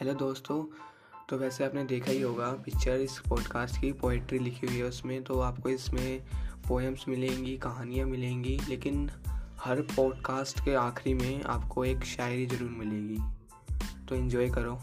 Hello दोस्तों तो वैसे आपने देखा ही होगा पिक्चर इस पॉडकास्ट की पोइट्री लिखी हुई है उसमें तो आपको इसमें पोएम्स मिलेंगी, कहानियाँ मिलेंगी, लेकिन हर पॉडकास्ट के आखिरी में आपको एक शायरी ज़रूर मिलेगी। तो इन्जॉय करो।